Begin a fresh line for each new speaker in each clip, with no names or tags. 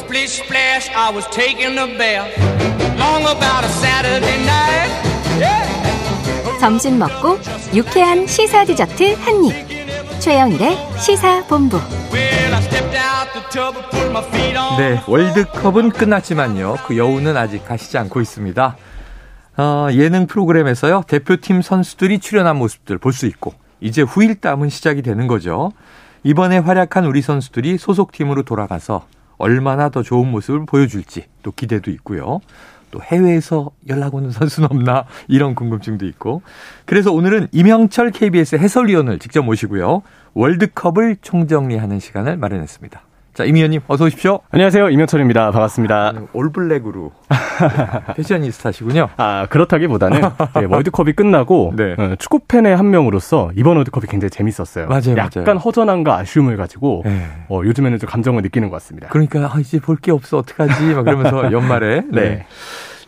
splish splash, I was taking a bath. Long about a Saturday night. Yeah.
점심 먹고 유쾌한 시사 디저트 한 입. 최영일의 시사 본부.
네, 월드컵은 끝났지만요. 그 여우는 아직 가시지 않고 있습니다. 어, 예능 프로그램에서요. 대표팀 선수들이 출연한 모습들 볼 수 있고 이제 후일담은 시작이 되는 거죠. 이번에 활약한 우리 선수들이 소속팀으로 돌아가서 얼마나 더 좋은 모습을 보여줄지 또 기대도 있고요. 또 해외에서 연락 오는 선수는 없나 이런 궁금증도 있고. 그래서 오늘은 이명철 KBS 해설위원을 직접 모시고요. 월드컵을 총정리하는 시간을 마련했습니다. 자, 임 의원님 어서 오십시오.
안녕하세요. 임현철입니다. 반갑습니다.
올블랙으로 패셔니스타시군요.
아, 그렇다기보다는 네, 월드컵이 끝나고
네.
어, 축구 팬의 한 명으로서 이번 월드컵이 굉장히 재밌었어요.
맞아요,
약간
맞아요.
허전함과 아쉬움을 가지고
네.
어, 요즘에는 좀 감정을 느끼는 것 같습니다.
그러니까 아, 이제 볼 게 없어 어떡하지 막 그러면서 연말에
네.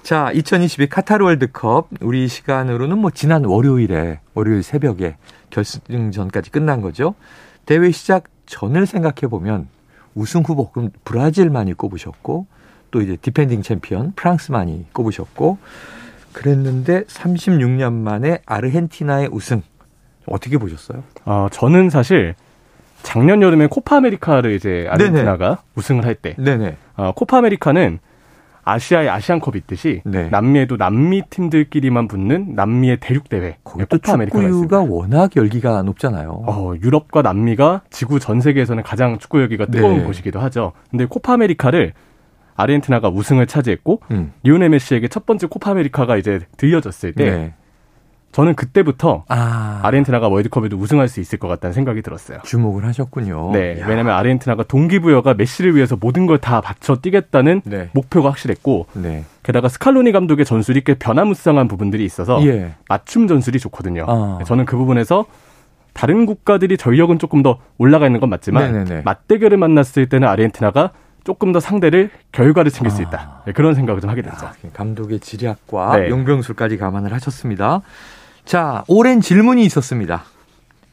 자 2022 카타르 월드컵 우리 시간으로는 뭐 지난 월요일에 월요일 새벽에 결승전까지 끝난 거죠 대회 시작 전을 생각해 보면 우승 후보. 그럼 브라질 많이 꼽으셨고 또 이제 디펜딩 챔피언 프랑스 많이 꼽으셨고 그랬는데 36년 만에 아르헨티나의 우승. 어떻게 보셨어요?
어, 저는 사실 작년 여름에 코파 아메리카를 이제 아르헨티나가 우승을 할 때.
네네.
어, 코파 아메리카는 아시아의 아시안컵 있듯이
네.
남미에도 남미 팀들끼리만 붙는 남미의 대륙 대회
거기 또
코파 아메리카가
축구유가. 워낙 열기가 높잖아요.
어, 유럽과 남미가 지구 전 세계에서는 가장 축구 열기가 뜨거운
네.
곳이기도 하죠. 근데 코파 아메리카를 아르헨티나가 우승을 차지했고
음.
리오넬 메시에게 첫 번째 코파 아메리카가 이제 들려졌을 때
네.
저는 그때부터
아,
아르헨티나가 월드컵에도 우승할 수 있을 것 같다는 생각이 들었어요.
주목을 하셨군요.
네,
야.
왜냐하면 아르헨티나가 동기부여가 메시를 위해서 모든 걸 다 바쳐 뛰겠다는
네.
목표가 확실했고
네.
게다가 스칼로니 감독의 전술이 꽤 변화무쌍한 부분들이 있어서
예.
맞춤 전술이 좋거든요.
아.
저는 그 부분에서 다른 국가들이 전력은 조금 더 올라가 있는 건 맞지만
네네네.
맞대결을 만났을 때는 아르헨티나가 조금 더 상대를 결과를 챙길 수
아.
있다. 네, 그런 생각을 좀 하게 됐죠.
야, 감독의 지략과
네.
용병술까지 감안을 하셨습니다. 자, 오랜 질문이 있었습니다.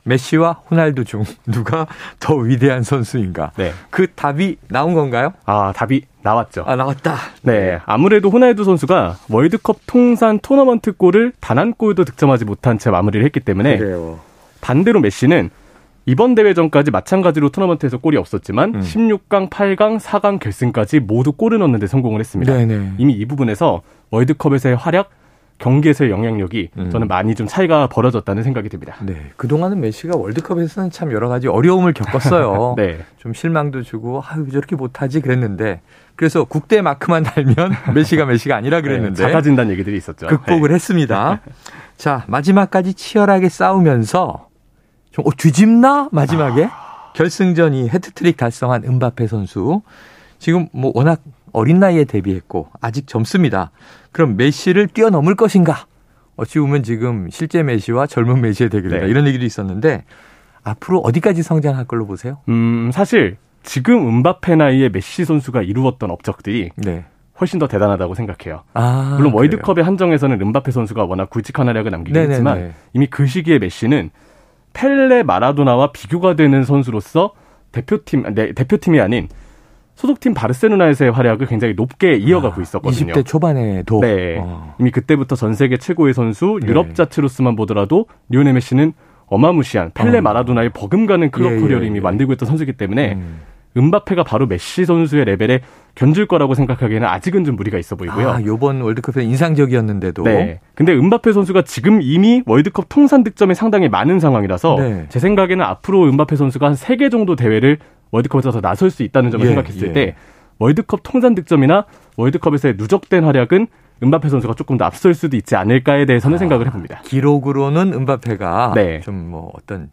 메시와 호날두 중 누가 더 위대한 선수인가?
네.
그 답이 나온 건가요?
아, 답이 나왔죠.
아, 나왔다.
네. 아무래도 호날두 선수가 월드컵 통산 토너먼트 골을 단 한 골도 득점하지 못한 채 마무리를 했기 때문에
그래요.
반대로 메시는 이번 대회 전까지 마찬가지로 토너먼트에서 골이 없었지만
음.
16강, 8강, 4강 결승까지 모두 골을 넣는 데 성공을 했습니다.
네네.
이미 이 부분에서 월드컵에서의 활약, 경기에서의 영향력이
음.
저는 많이 좀 차이가 벌어졌다는 생각이 듭니다.
네. 그동안은 메시가 월드컵에서는 참 여러 가지 어려움을 겪었어요.
네.
좀 실망도 주고, 아유, 왜 저렇게 못하지? 그랬는데. 그래서 국대 마크만 달면 메시가 메시가 아니라 그랬는데.
네, 작아진다는 얘기들이 있었죠.
극복을 했습니다. 자, 마지막까지 치열하게 싸우면서 좀 어, 뒤집나 마지막에 결승전이 해트트릭 달성한 음바페 선수. 지금 뭐 워낙 어린 나이에 데뷔했고 아직 젊습니다. 그럼 메시를 뛰어넘을 것인가? 어찌 보면 지금 실제 메시와 젊은 메시의 대결이다.
네.
이런 얘기도 있었는데 앞으로 어디까지 성장할 걸로 보세요?
음, 사실 지금 음바페 나이에 메시 선수가 이루었던 업적들이
네.
훨씬 더 대단하다고 생각해요.
아,
물론. 월드컵에 한정해서는 음바페 선수가 워낙 굵직한 활약을 남기긴
네네네.
했지만 이미 그 시기에 메시는 펠레 마라도나와 비교가 되는 선수로서 대표팀 네, 대표팀이 아닌 소속팀 바르셀로나에서의 활약을 굉장히 높게 이어가고 있었거든요.
20대 초반에도
네.
어.
이미 그때부터 전 세계 최고의 선수
네.
유럽 자체로서만 보더라도 리오넬 메시는 어마무시한 펠레
어.
마라도나에 버금가는 클럽
예, 예,
커리어를 이미
예.
만들고 있던 선수이기 때문에
음.
은바페가 바로 메시 선수의 레벨에 견줄 거라고 생각하기에는 아직은 좀 무리가 있어 보이고요.
아, 요번 월드컵에서 인상적이었는데도
네. 근데 은바페 선수가 지금 이미 월드컵 통산 득점이 상당히 많은 상황이라서
네.
제 생각에는 앞으로 은바페 선수가 한세개 정도 대회를 월드컵에서 나설 수 있다는 점을
예,
생각했을
예.
때 월드컵 통산 득점이나 월드컵에서의 누적된 활약은 은바페 선수가 조금 더 앞설 수도 있지 않을까에 대해서는 생각을 해봅니다.
기록으로는 은바페가
네.
좀 뭐 어떤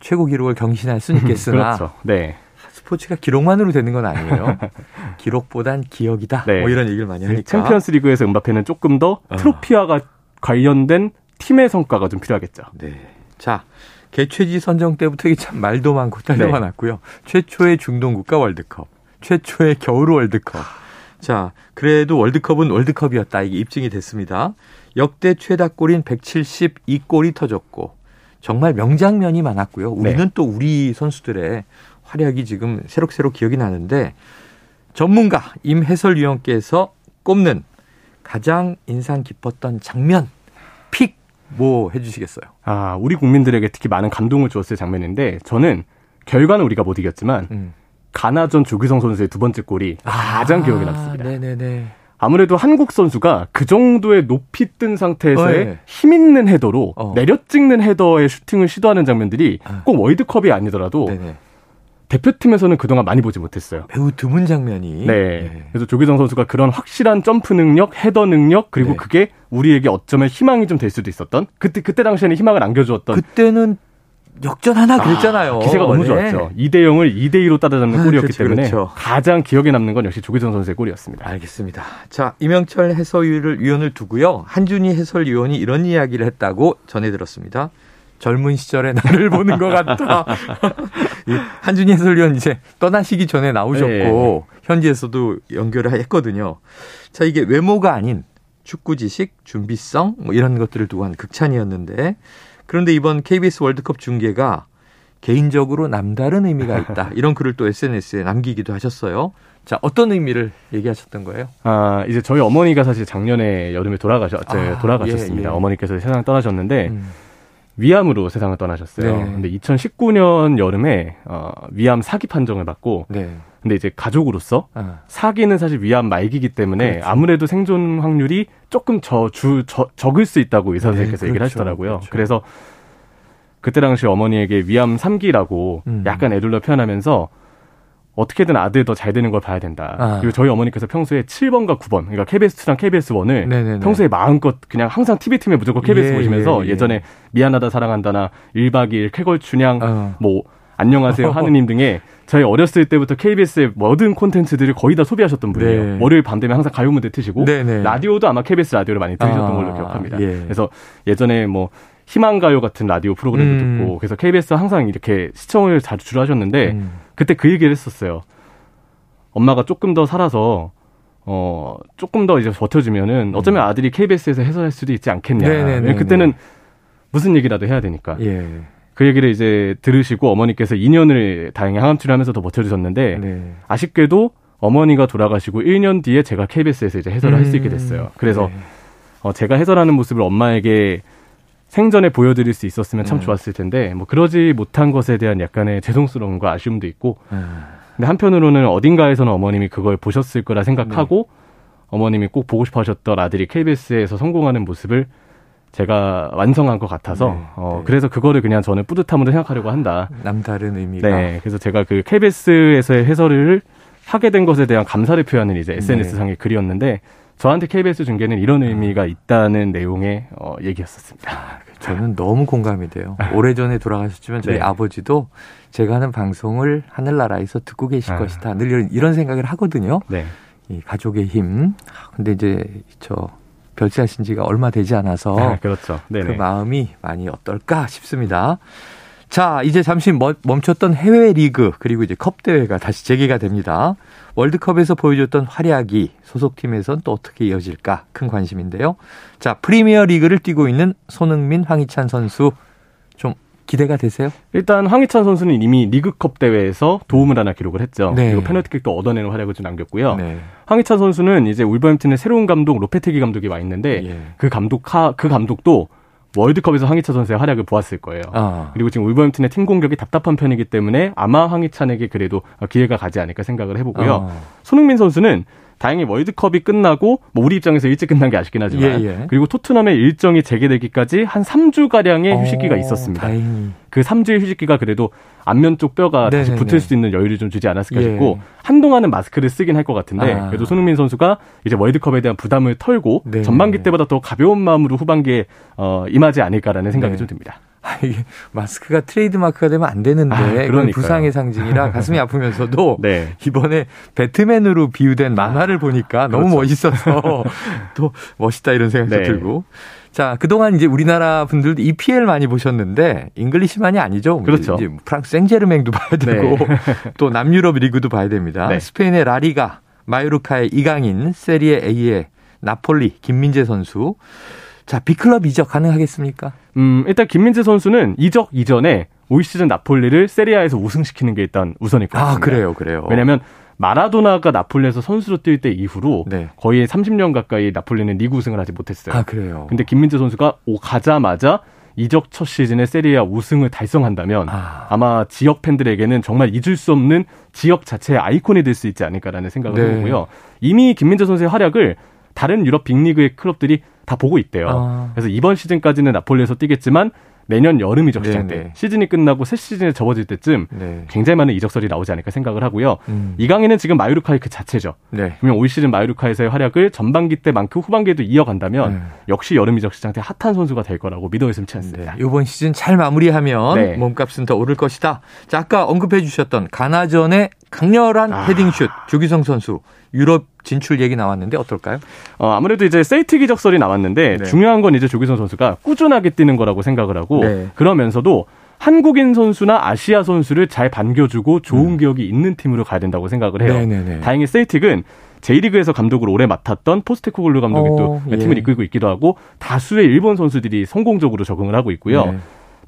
최고 기록을 경신할 수는 있겠으나
그렇죠. 네.
스포츠가 기록만으로 되는 건 아니에요. 기록보단 기억이다.
네.
뭐 이런 얘기를 많이 하니까.
챔피언스 리그에서 음바페는 조금 더
아.
트로피와가 관련된 팀의 성과가 좀 필요하겠죠.
네. 자, 개최지 선정 때부터 이게 참 말도 많고 탈도
네.
많았고요. 최초의 중동 국가 월드컵, 최초의 겨울 월드컵. 자, 그래도 월드컵은 월드컵이었다. 이게 입증이 됐습니다. 역대 최다 골인 172골이 터졌고 정말 명장면이 많았고요. 우리는
네.
또 우리 선수들의 활약이 지금 새록새록 기억이 나는데 전문가 임 해설위원께서 꼽는 가장 인상 깊었던 장면 픽 뭐 해주시겠어요?
아, 우리 국민들에게 특히 많은 감동을 주었을 장면인데 저는 결과는 우리가 못 이겼지만
음.
가나전 조규성 선수의 두 번째 골이 가장 기억에 남습니다.
아, 네네네.
아무래도 한국 선수가 그 정도의 높이 뜬 상태에서의
네.
힘 있는 헤더로
어.
내려 찍는 헤더의 슈팅을 시도하는 장면들이
아.
꼭 월드컵이 아니더라도
네네.
대표팀에서는 그동안 많이 보지 못했어요.
매우 드문 장면이.
네. 그래서 조규성 선수가 그런 확실한 점프 능력, 헤더 능력, 그리고
네.
그게 우리에게 어쩌면 희망이 좀 될 수도 있었던 그때 그때 당시에는 희망을 안겨주었던
그때는 역전 하나 그랬잖아요.
기세가 너무
네.
좋았죠. 2대 0을 2대 2로 따라잡는
아,
골이었기
그렇죠,
때문에
그렇죠.
가장 기억에 남는 건 역시 조규성 선수의 골이었습니다.
알겠습니다. 자, 이명철 해설위원을 위원을 두고요. 한준희 해설위원이 이런 이야기를 했다고 전해 들었습니다. 젊은 시절의 나를 보는 것 같다. 이 한준희 해설위원 이제 떠나시기 전에 나오셨고
네.
현지에서도 연결을 했거든요. 자, 이게 외모가 아닌 축구 지식, 준비성 뭐 이런 것들을 두고 한 극찬이었는데 그런데 이번 KBS 월드컵 중계가 개인적으로 남다른 의미가 있다. 이런 글을 또 SNS에 남기기도 하셨어요. 자, 어떤 의미를 얘기하셨던 거예요?
아, 이제 저희 어머니가 사실 작년에 여름에 돌아가셨,
아,
돌아가셨습니다.
예, 예.
어머니께서 세상을 떠나셨는데,
음.
위암으로 세상을 떠나셨어요.
네.
근데 2019년 여름에, 어, 위암 사기 판정을 받고,
네.
근데 이제 가족으로서,
아,
사기는 사실 위암 말기이기 때문에
그렇죠.
아무래도 생존 확률이 조금 저, 주, 저, 적을 수 있다고 의사 선생님께서
네,
얘기를
그렇죠,
하시더라고요.
그렇죠.
그래서 그때 당시 어머니에게 위암 3기라고
음.
약간 애둘러 표현하면서 어떻게든 아들 더 잘 되는 걸 봐야 된다.
아.
그리고 저희 어머니께서 평소에 7번과 9번, 그러니까 KBS2랑 KBS1을
네네네.
평소에 마음껏 그냥 항상 TV 팀에 무조건 KBS
예,
보시면서
예,
예,
예.
전에 미안하다 사랑한다나 1박 2일 쾌걸 춘향
어.
뭐 안녕하세요 하느님 등의 저희 어렸을 때부터 KBS의 모든 콘텐츠들을 거의 다 소비하셨던 분이에요.
네.
월요일 밤 되면 항상 가요 무대 트시고
네네.
라디오도 아마 KBS 라디오를 많이 들으셨던
아,
걸로 기억합니다.
예.
그래서 예전에 뭐 희망가요 같은 라디오 프로그램도
음.
듣고 그래서 KBS 항상 이렇게 시청을 자주 주로 하셨는데
음.
그때 그 얘기를 했었어요. 엄마가 조금 더 살아서 어 조금 더 이제 버텨주면은 어쩌면 아들이 KBS에서 해설할 수도 있지 않겠냐.
음. 네네네네.
왜냐면 그때는 무슨 얘기라도 해야 되니까.
예.
그 얘기를 이제 들으시고 어머니께서 2년을 다행히 항암 치료 하면서 더 버텨주셨는데
네.
아쉽게도 어머니가 돌아가시고 1년 뒤에 제가 KBS에서 이제 해설을 할 수 있게 됐어요. 그래서
네.
어, 제가 해설하는 모습을 엄마에게 생전에 보여드릴 수 있었으면 참
음.
좋았을 텐데 뭐 그러지 못한 것에 대한 약간의 죄송스러움과 아쉬움도 있고
아,
근데 한편으로는 어딘가에서는 어머님이 그걸 보셨을 거라 생각하고
네.
어머님이 꼭 보고 싶어 하셨던 아들이 KBS에서 성공하는 모습을 제가 완성한 것 같아서
네,
어,
네.
그래서 그거를 그냥 저는 뿌듯함으로 생각하려고 한다.
남다른 의미가.
네. 그래서 제가 그 KBS에서의 해설을 하게 된 것에 대한 감사를 표하는 이제 SNS상의 글이었는데 저한테 KBS 중계는 이런 의미가 있다는 내용의 어, 얘기였었습니다.
저는 너무 공감이 돼요. 오래전에 돌아가셨지만 저희
네.
아버지도 제가 하는 방송을 하늘나라에서 듣고 계실
아.
것이다. 늘 이런, 생각을 하거든요.
네.
이 가족의 힘. 근데 이제 저 별세하신 지가 얼마 되지 않아서
아, 그렇죠.
그
네네.
마음이 많이 어떨까 싶습니다. 자, 이제 잠시 멈- 멈췄던 해외 리그 그리고 이제 컵 대회가 다시 재개가 됩니다. 월드컵에서 보여줬던 활약이 소속팀에선 또 어떻게 이어질까 큰 관심인데요. 자, 프리미어 리그를 뛰고 있는 손흥민, 황희찬 선수 좀 기대가 되세요?
일단 황희찬 선수는 이미 리그컵 대회에서 도움을 하나 기록을 했죠.
네.
그리고 페널티킥도 얻어내는 활약을 좀 남겼고요.
네.
황희찬 선수는 이제 울버햄튼의 새로운 감독 로페테기 감독이 와 있는데
예.
그 감독 그 감독도 월드컵에서 황희찬 선수의 활약을 보았을 거예요.
아.
그리고 지금 울버햄튼의 팀 공격이 답답한 편이기 때문에 아마 황희찬에게 그래도 기회가 가지 않을까 생각을 해보고요.
어.
손흥민 선수는 다행히 월드컵이 끝나고 뭐 우리 입장에서 일찍 끝난 게 아쉽긴 하지만
예, 예.
그리고 토트넘의 일정이 재개되기까지 한 3주 가량의
어,
휴식기가 있었습니다.
다행히.
그 3주의 휴식기가 그래도 안면 쪽 뼈가 다시
네네네.
붙을 수 있는 여유를 좀 주지 않았을까
예.
싶고 한동안은 마스크를 쓰긴 할 것 같은데
아.
그래도 손흥민 선수가 이제 월드컵에 대한 부담을 털고
네.
전반기 때보다 더 가벼운 마음으로 후반기에 어, 임하지 않을까라는 생각이
네.
좀 듭니다.
아, 이게 마스크가 트레이드 마크가 되면 안 되는데
아, 그러니까요.
부상의 상징이라 가슴이 아프면서도
네.
이번에 배트맨으로 비유된 만화를 보니까 너무
그렇죠.
멋있어서 또 멋있다 이런 생각도
네.
들고. 자, 그동안 이제 우리나라 분들도 EPL 많이 보셨는데 잉글랜드만이 아니죠.
그렇죠.
프랑스 생제르맹도 봐야 되고 또 남유럽 리그도 봐야 됩니다.
네.
스페인의 라리가, 마요르카의 이강인, 세리에 A의 나폴리 김민재 선수. 자, B클럽 이적 가능하겠습니까?
음, 일단 김민재 선수는 이적 이전에 올 시즌 나폴리를 세리아에서 우승시키는 게 일단 우선일 것
아,
같습니다.
그래요, 그래요.
왜냐하면 마라도나가 나폴리에서 선수로 뛸 때 이후로
네.
거의 30년 가까이 나폴리는 리그 우승을 하지 못했어요.
아, 그래요.
근데 김민재 선수가 오 가자마자 이적 첫 시즌에 세리아 우승을 달성한다면
아.
아. 마 지역 팬들에게는 정말 잊을 수 없는 지역 자체의 아이콘이 될 수 있지 않을까라는 생각을
네.
해보고요. 이미 김민재 선수의 활약을 다른 유럽 빅리그의 클럽들이 다 보고 있대요.
아.
그래서 이번 시즌까지는 나폴리에서 뛰겠지만 내년 여름 이적 시장
네네.
때 시즌이 끝나고 새 시즌에 접어들 때쯤
네.
굉장히 많은 이적설이 나오지 않을까 생각을 하고요.
음.
이강인은 지금 마요르카의 그 자체죠.
네.
분명 올 시즌 마요르카에서의 활약을 전반기 때만큼 후반기에도 이어간다면
네.
역시 여름 이적 시장 때 핫한 선수가 될 거라고 믿어 의심치
네.
않습니다.
이번 시즌 잘 마무리하면
네.
몸값은 더 오를 것이다. 자, 아까 언급해 주셨던 가나전의 강렬한
아.
헤딩슛 조기성 선수 유럽 진출 얘기 나왔는데 어떨까요?
어, 아무래도 이제 세이트 기적설이 나왔는데
네.
중요한 건 이제 조기성 선수가 꾸준하게 뛰는 거라고 생각을 하고
네.
그러면서도 한국인 선수나 아시아 선수를 잘 반겨주고 좋은
음.
기억이 있는 팀으로 가야 된다고 생각을 해요.
네네네.
다행히 세이틱은 J리그에서 감독을 오래 맡았던 포스테코글루 감독이
어,
또
예.
팀을 이끌고 있기도 하고 다수의 일본 선수들이 성공적으로 적응을 하고 있고요.
네.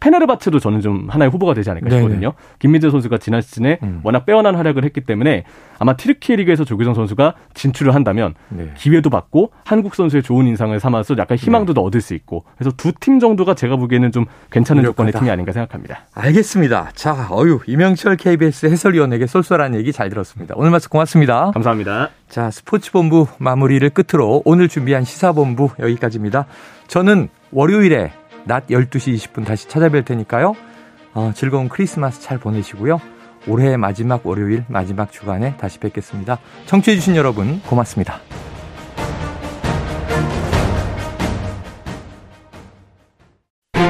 페네르바츠도 저는 좀 하나의 후보가 되지 않을까
네네.
싶거든요. 김민재 선수가 지난 시즌에
음.
워낙 빼어난 활약을 했기 때문에 아마 티르키예 리그에서 조규성 선수가 진출을 한다면
네.
기회도 받고 한국 선수의 좋은 인상을 삼아서 약간 희망도 더 얻을 수 있고 그래서 두 팀 정도가 제가 보기에는 좀 괜찮은. 조건의 팀이 아닌가 생각합니다.
알겠습니다. 자, 어유 이명철 KBS 해설위원에게 쏠쏠한 얘기 잘 들었습니다. 오늘 말씀 고맙습니다.
감사합니다.
자, 스포츠본부 마무리를 끝으로 오늘 준비한 시사본부 여기까지입니다. 저는 월요일에 낮 12시 20분 다시 찾아뵐 테니까요. 어, 즐거운 크리스마스 잘 보내시고요. 올해의 마지막 월요일, 마지막 주간에 다시 뵙겠습니다. 청취해주신 여러분, 고맙습니다.